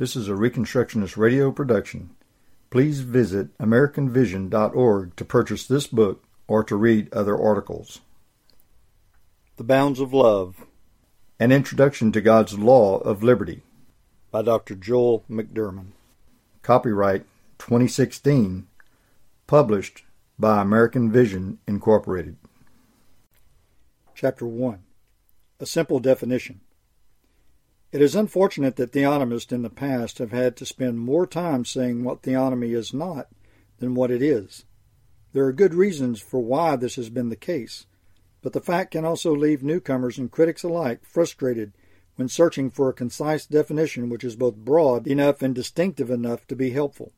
This is a Reconstructionist radio production. Please visit AmericanVision.org to purchase this book or to read other articles. The Bounds of Love An Introduction to God's Law of Liberty by Dr. Joel McDurmon. Copyright 2016. Published by American Vision Incorporated. Chapter 1 A Simple Definition It is unfortunate that theonomists in the past have had to spend more time saying what theonomy is not than what it is. There are good reasons for why this has been the case, but the fact can also leave newcomers and critics alike frustrated when searching for a concise definition which is both broad enough and distinctive enough to be helpful.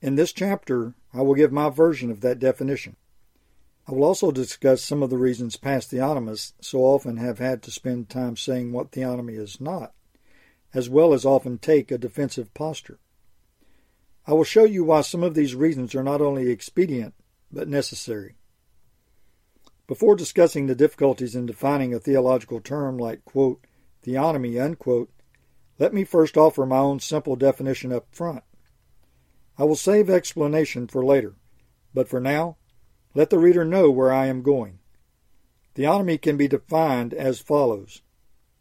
In this chapter, I will give my version of that definition. I will also discuss some of the reasons past theonomists so often have had to spend time saying what theonomy is not, as well as often take a defensive posture. I will show you why some of these reasons are not only expedient, but necessary. Before discussing the difficulties in defining a theological term like, quote, theonomy, unquote, let me first offer my own simple definition up front. I will save explanation for later, but for now, let the reader know where I am going. Theonomy can be defined as follows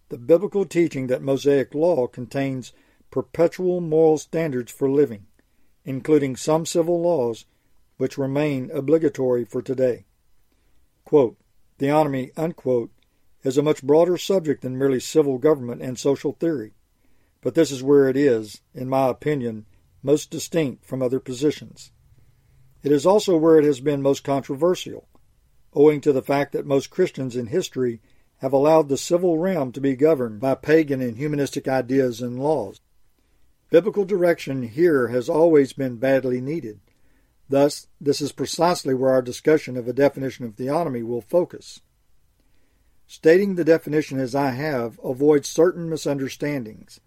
The biblical teaching that Mosaic law contains perpetual moral standards for living, including some civil laws which remain obligatory for today. Quote, theonomy, unquote, is a much broader subject than merely civil government and social theory, but this is where it is, in my opinion, most distinct from other positions. It is also where it has been most controversial, owing to the fact that most Christians in history have allowed the civil realm to be governed by pagan and humanistic ideas and laws. Biblical direction here has always been badly needed. Thus, this is precisely where our discussion of a definition of theonomy will focus. Stating the definition as I have avoids certain misunderstandings.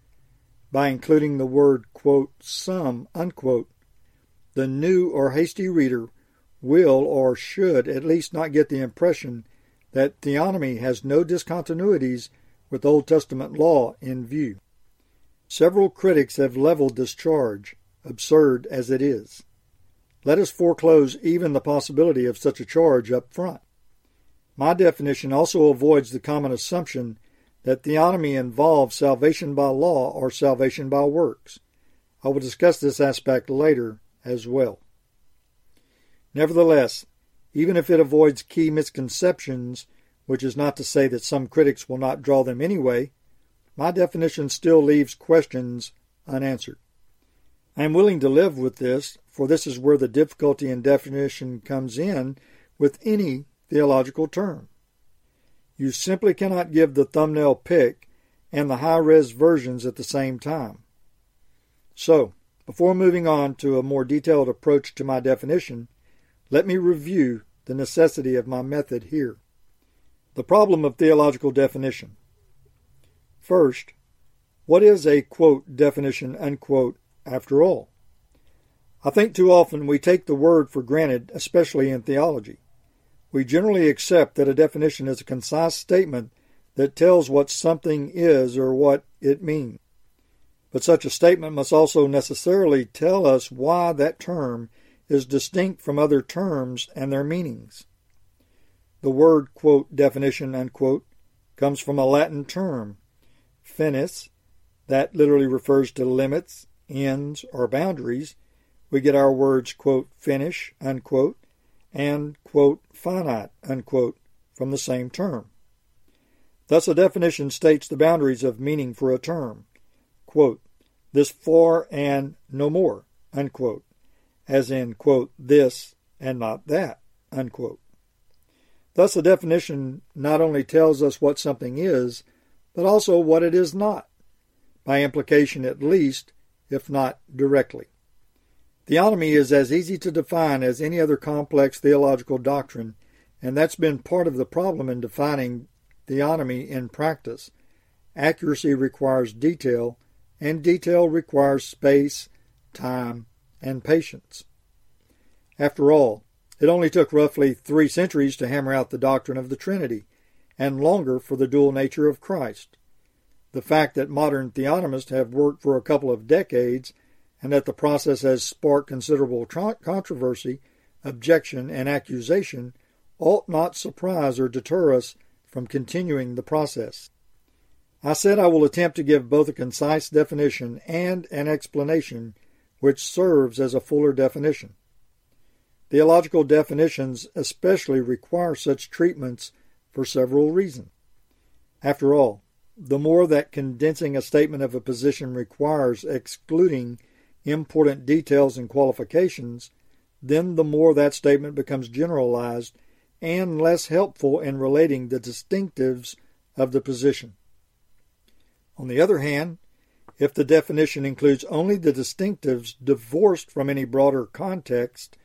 By including the word, quote, some, unquote, the new or hasty reader will or should at least not get the impression that theonomy has no discontinuities with Old Testament law in view. Several critics have leveled this charge, absurd as it is. Let us foreclose even the possibility of such a charge up front. My definition also avoids the common assumption that theonomy involves salvation by law or salvation by works. I will discuss this aspect later as well. Nevertheless, even if it avoids key misconceptions, which is not to say that some critics will not draw them anyway, my definition still leaves questions unanswered. I am willing to live with this, for this is where the difficulty in definition comes in with any theological term. You simply cannot give the thumbnail pic and the high res versions at the same time. So, before moving on to a more detailed approach to my definition, let me review the necessity of my method here. The problem of theological definition. First, what is a quote definition unquote after all? I think too often we take the word for granted, especially in theology. We generally accept that a definition is a concise statement that tells what something is or what it means. But such a statement must also necessarily tell us why that term is distinct from other terms and their meanings. The word, quote, definition, unquote, comes from a Latin term, finis, that literally refers to limits, ends, or boundaries. We get our words, quote, finish, unquote, and, quote, finite, unquote, from the same term. Thus, a definition states the boundaries of meaning for a term quote, this for and no more, unquote, as in, quote, this and not that, unquote. Thus, a definition not only tells us what something is, but also what it is not, by implication at least, if not directly. Theonomy is as easy to define as any other complex theological doctrine, and that's been part of the problem in defining theonomy in practice. Accuracy requires detail, and detail requires space, time, and patience. After all, it only took roughly three centuries to hammer out the doctrine of the Trinity, and longer for the dual nature of Christ. The fact that modern theonomists have worked for a couple of decades and that the process has sparked considerable controversy, objection, and accusation ought not surprise or deter us from continuing the process. I said I will attempt to give both a concise definition and an explanation which serves as a fuller definition. Theological definitions especially require such treatments for several reasons. After all, the more that condensing a statement of a position requires excluding important details and qualifications, then the more that statement becomes generalized and less helpful in relating the distinctives of the position. On the other hand, if the definition includes only the distinctives divorced from any broader context,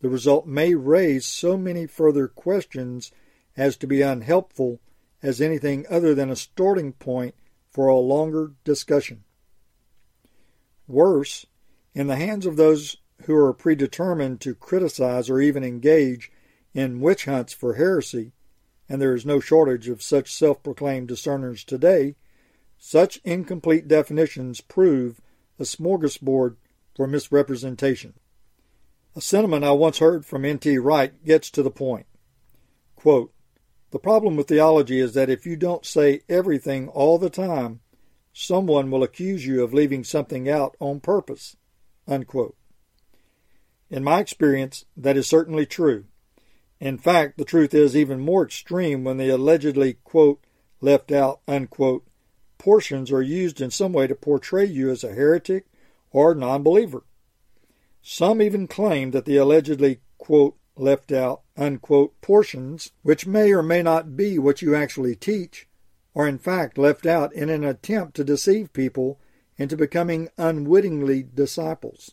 the result may raise so many further questions as to be unhelpful as anything other than a starting point for a longer discussion. Worse, in the hands of those who are predetermined to criticize or even engage in witch hunts for heresy, and there is no shortage of such self proclaimed discerners today, such incomplete definitions prove a smorgasbord for misrepresentation. A sentiment I once heard from N.T. Wright gets to the point. Quote, the problem with theology is that if you don't say everything all the time, someone will accuse you of leaving something out on purpose. Unquote. In my experience, that is certainly true. In fact, the truth is even more extreme when the allegedly, quote, left out, unquote, portions are used in some way to portray you as a heretic or non believer. Some even claim that the allegedly, quote, left out, unquote, portions, which may or may not be what you actually teach, are in fact left out in an attempt to deceive people into becoming unwittingly disciples.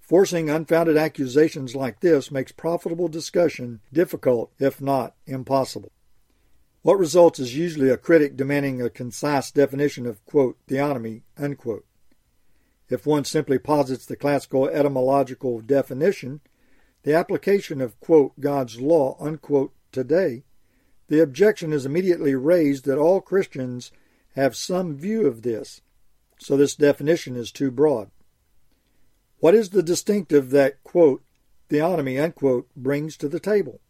Forcing unfounded accusations like this makes profitable discussion difficult, if not impossible. What results is usually a critic demanding a concise definition of, quote, theonomy, unquote. If one simply posits the classical etymological definition, the application of, quote, God's law, unquote, today, the objection is immediately raised that all Christians have some view of this, so this definition is too broad. What is the distinctive that, quote, theonomy, unquote, brings to the table?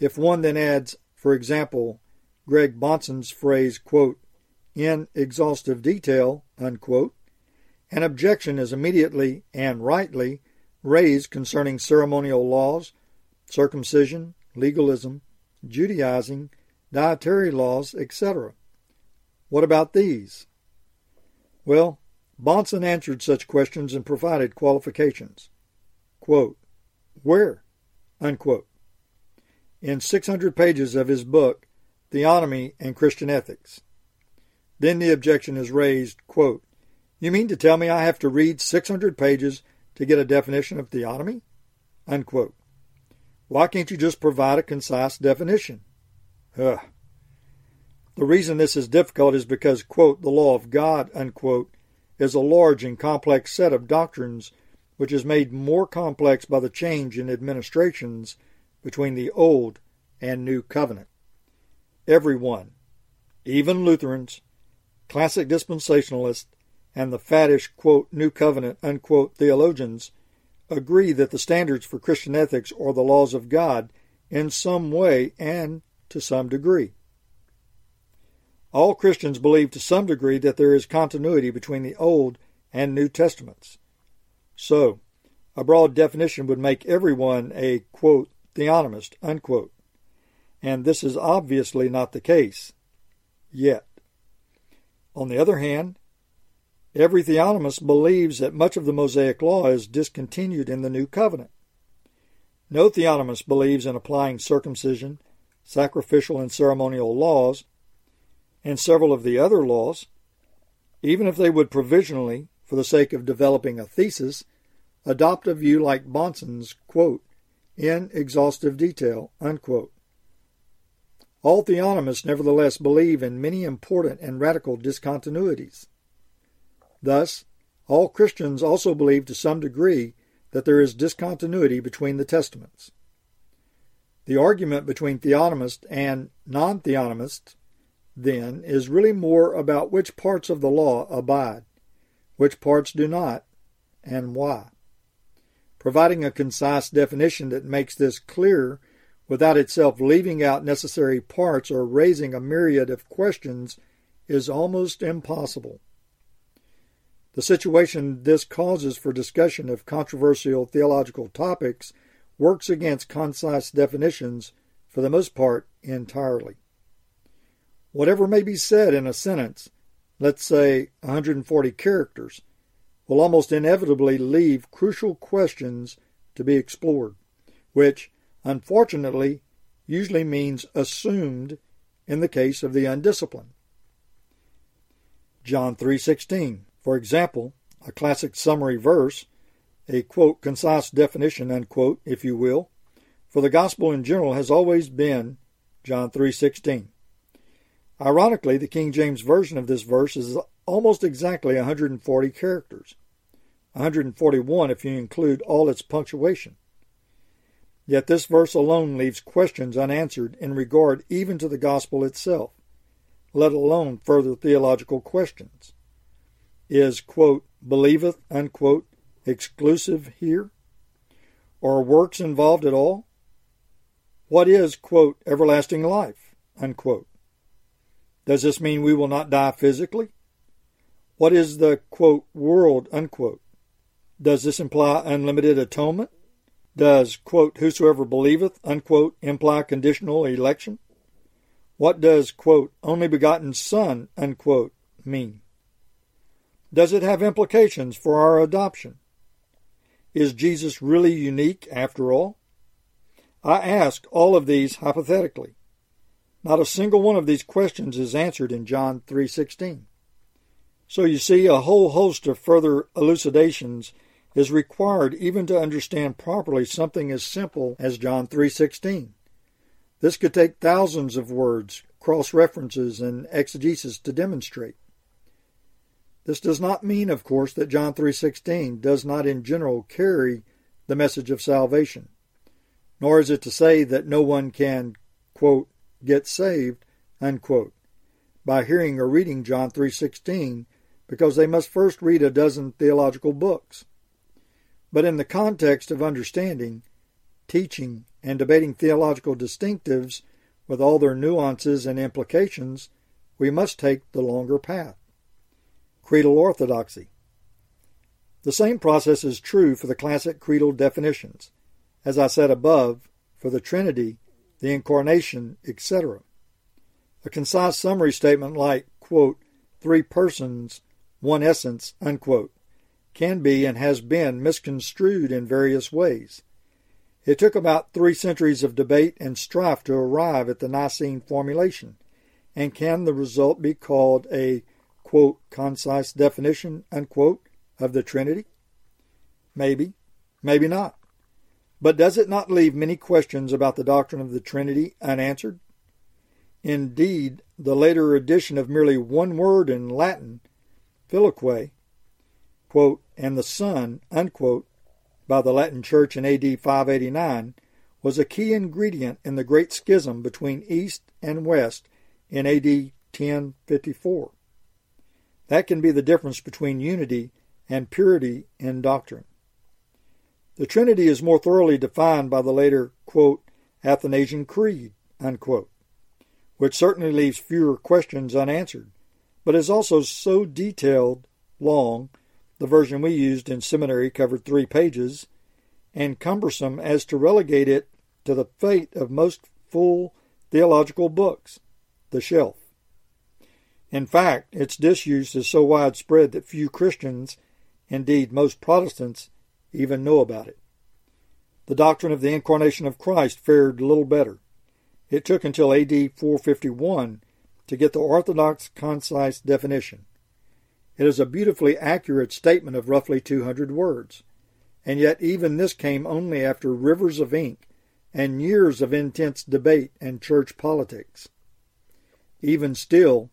If one then adds, for example, Greg Bahnsen's phrase, quote, in exhaustive detail, unquote, an objection is immediately and rightly raised concerning ceremonial laws, circumcision, legalism, Judaizing, dietary laws, etc. What about these? Well, Bahnsen answered such questions and provided qualifications. Quote, Where? Unquote. In 600 pages of his book, Theonomy and Christian Ethics. Then the objection is raised, quote, You mean to tell me I have to read 600 pages to get a definition of theonomy? Unquote. Why can't you just provide a concise definition? Ugh. The reason this is difficult is because, quote, the law of God, unquote, is a large and complex set of doctrines which is made more complex by the change in administrations between the Old and New Covenant. Everyone, even Lutherans, classic dispensationalists, and the faddish, quote, New Covenant, unquote, theologians agree that the standards for Christian ethics are the laws of God in some way and to some degree. All Christians believe to some degree that there is continuity between the Old and New Testaments. So, a broad definition would make everyone a, quote, theonomist, unquote. And this is obviously not the case. Yet. On the other hand, every theonomist believes that much of the Mosaic Law is discontinued in the New Covenant. No theonomist believes in applying circumcision, sacrificial and ceremonial laws and several of the other laws, even if they would provisionally, for the sake of developing a thesis, adopt a view like Bahnsen's, quote, in exhaustive detail, unquote. All theonomists nevertheless believe in many important and radical discontinuities. Thus, all Christians also believe to some degree that there is discontinuity between the Testaments. The argument between theonomists and non theonomists then, is really more about which parts of the law abide, which parts do not, and why. Providing a concise definition that makes this clear without itself leaving out necessary parts or raising a myriad of questions is almost impossible. The situation this causes for discussion of controversial theological topics works against concise definitions for the most part entirely. Whatever may be said in a sentence, let's say 140 characters, will almost inevitably leave crucial questions to be explored, which, unfortunately, usually means assumed in the case of the undisciplined. John 3:16, for example, a classic summary verse, a quote concise definition unquote, if you will, for the gospel in general has always been John 3:16. Ironically, the King James version of this verse is almost exactly 140 characters. 141 if you include all its punctuation. Yet this verse alone leaves questions unanswered in regard even to the gospel itself, let alone further theological questions. Is, quote, believeth, unquote, exclusive here? Or works involved at all? What is, quote, everlasting life, unquote? Does this mean we will not die physically? What is the, quote, world, unquote? Does this imply unlimited atonement? Does, quote, whosoever believeth, unquote, imply conditional election? What does, quote, only begotten Son, unquote, mean? Does it have implications for our adoption? Is Jesus really unique after all? I ask all of these hypothetically. Not a single one of these questions is answered in John 3:16. So you see a whole host of further elucidations is required even to understand properly something as simple as John 3:16. This could take thousands of words, cross references and exegesis to demonstrate. This does not mean of course that John 3:16 does not in general carry the message of salvation. Nor is it to say that no one can quote get saved unquote by hearing or reading John 3:16 because they must first read a dozen theological books. But in the context of understanding, teaching, and debating theological distinctives with all their nuances and implications, we must take the longer path. Creedal orthodoxy. The same process is true for the classic creedal definitions, as I said above, for the Trinity, the Incarnation, etc. A concise summary statement like, quote, three persons, one essence, unquote, can be and has been misconstrued in various ways. It took about three centuries of debate and strife to arrive at the Nicene formulation, and can the result be called a quote, concise definition unquote, of the Trinity? Maybe, maybe not. But does it not leave many questions about the doctrine of the Trinity unanswered? Indeed, the later addition of merely one word in Latin, filioque, quote, and the Son, unquote, by the Latin Church in AD 589 was a key ingredient in the great schism between East and West in AD 1054. That can be the difference between unity and purity in doctrine. The Trinity is more thoroughly defined by the later, quote, Athanasian Creed, unquote, which certainly leaves fewer questions unanswered, but is also so detailed, long, the version we used in seminary covered three pages, and cumbersome as to relegate it to the fate of most full theological books, the shelf. In fact, its disuse is so widespread that few Christians, indeed most Protestants, even know about it. The doctrine of the incarnation of Christ fared little better. It took until AD 451 to get the orthodox concise definition. It is a beautifully accurate statement of roughly 200 words, and yet even this came only after rivers of ink and years of intense debate and church politics. Even still,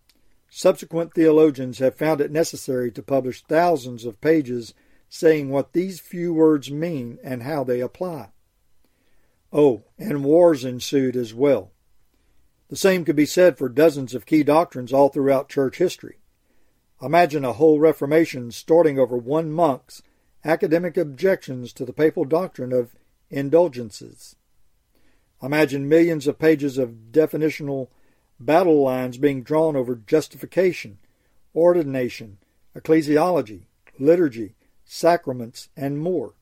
subsequent theologians have found it necessary to publish thousands of pages saying what these few words mean and how they apply. Oh, and wars ensued as well. The same could be said for dozens of key doctrines all throughout church history. Imagine a whole Reformation starting over one monk's academic objections to the papal doctrine of indulgences. Imagine millions of pages of definitional battle lines being drawn over justification, ordination, ecclesiology, liturgy, sacraments, and more,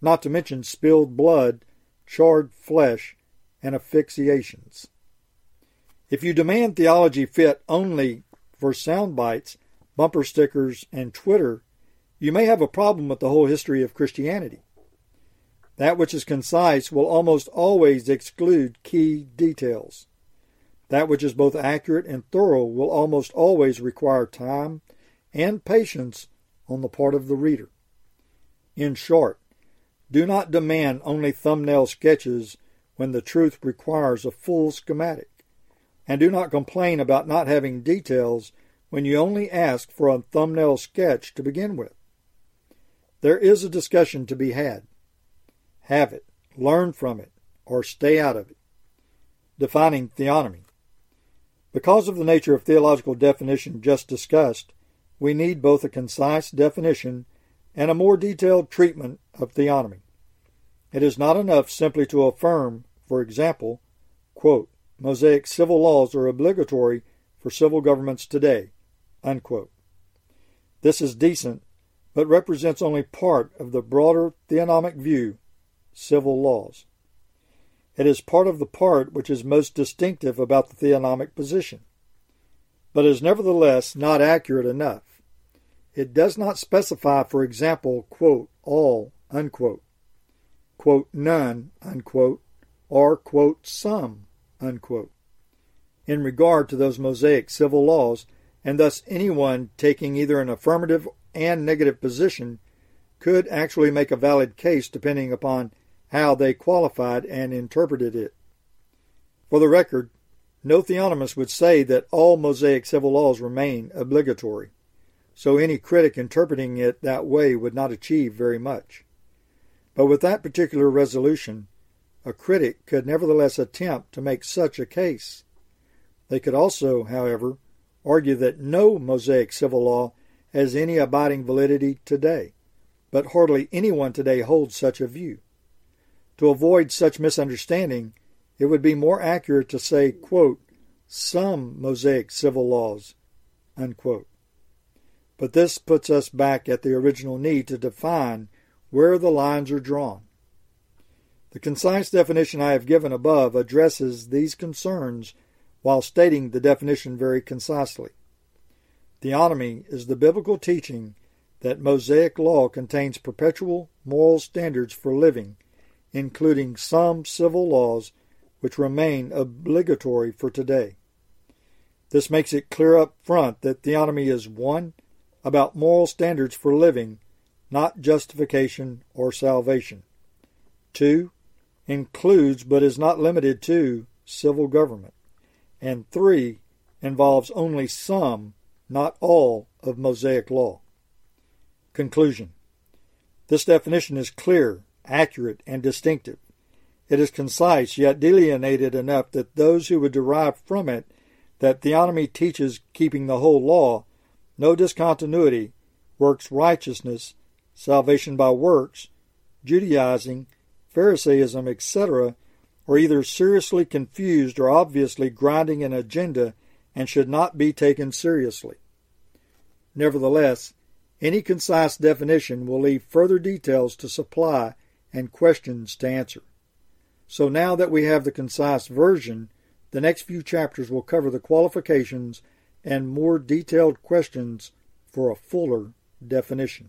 not to mention spilled blood, charred flesh, and asphyxiations. If you demand theology fit only for sound bites, bumper stickers, and Twitter, you may have a problem with the whole history of Christianity. That which is concise will almost always exclude key details. That which is both accurate and thorough will almost always require time and patience on the part of the reader. In short, do not demand only thumbnail sketches when the truth requires a full schematic. And do not complain about not having details when you only ask for a thumbnail sketch to begin with. There is a discussion to be had. Have it, learn from it, or stay out of it. Defining theonomy. Because of the nature of theological definition just discussed, we need both a concise definition and a more detailed treatment of theonomy. It is not enough simply to affirm, for example, quote, Mosaic civil laws are obligatory for civil governments today. Unquote. This is decent, but represents only part of the broader theonomic view, civil laws. It is part of the part which is most distinctive about the theonomic position, but is nevertheless not accurate enough. It does not specify, for example, quote, all, unquote, quote, none, unquote, or, quote, some, unquote, in regard to those Mosaic civil laws, and thus anyone taking either an affirmative and negative position could actually make a valid case depending upon how they qualified and interpreted it. For the record, no theonomist would say that all Mosaic civil laws remain obligatory, so any critic interpreting it that way would not achieve very much. But with that particular resolution, a critic could nevertheless attempt to make such a case. They could also, however, argue that no Mosaic civil law has any abiding validity today, but hardly anyone today holds such a view. To avoid such misunderstanding, it would be more accurate to say, quote, some Mosaic civil laws, unquote. But this puts us back at the original need to define where the lines are drawn. The concise definition I have given above addresses these concerns while stating the definition very concisely. Theonomy is the biblical teaching that Mosaic law contains perpetual moral standards for living, including some civil laws which remain obligatory for today. This makes it clear up front that theonomy is one about moral standards for living, not justification or salvation. Two, includes but is not limited to civil government. And three, involves only some, not all, of Mosaic law. Conclusion This definition is clear, accurate, and distinctive. It is concise, yet delineated enough that those who would derive from it that theonomy teaches keeping the whole law, no discontinuity, works righteousness, salvation by works, Judaizing, Pharisaism, etc., are either seriously confused or obviously grinding an agenda and should not be taken seriously. Nevertheless, any concise definition will leave further details to supply and questions to answer. So now that we have the concise version, the next few chapters will cover the qualifications and more detailed questions for a fuller definition.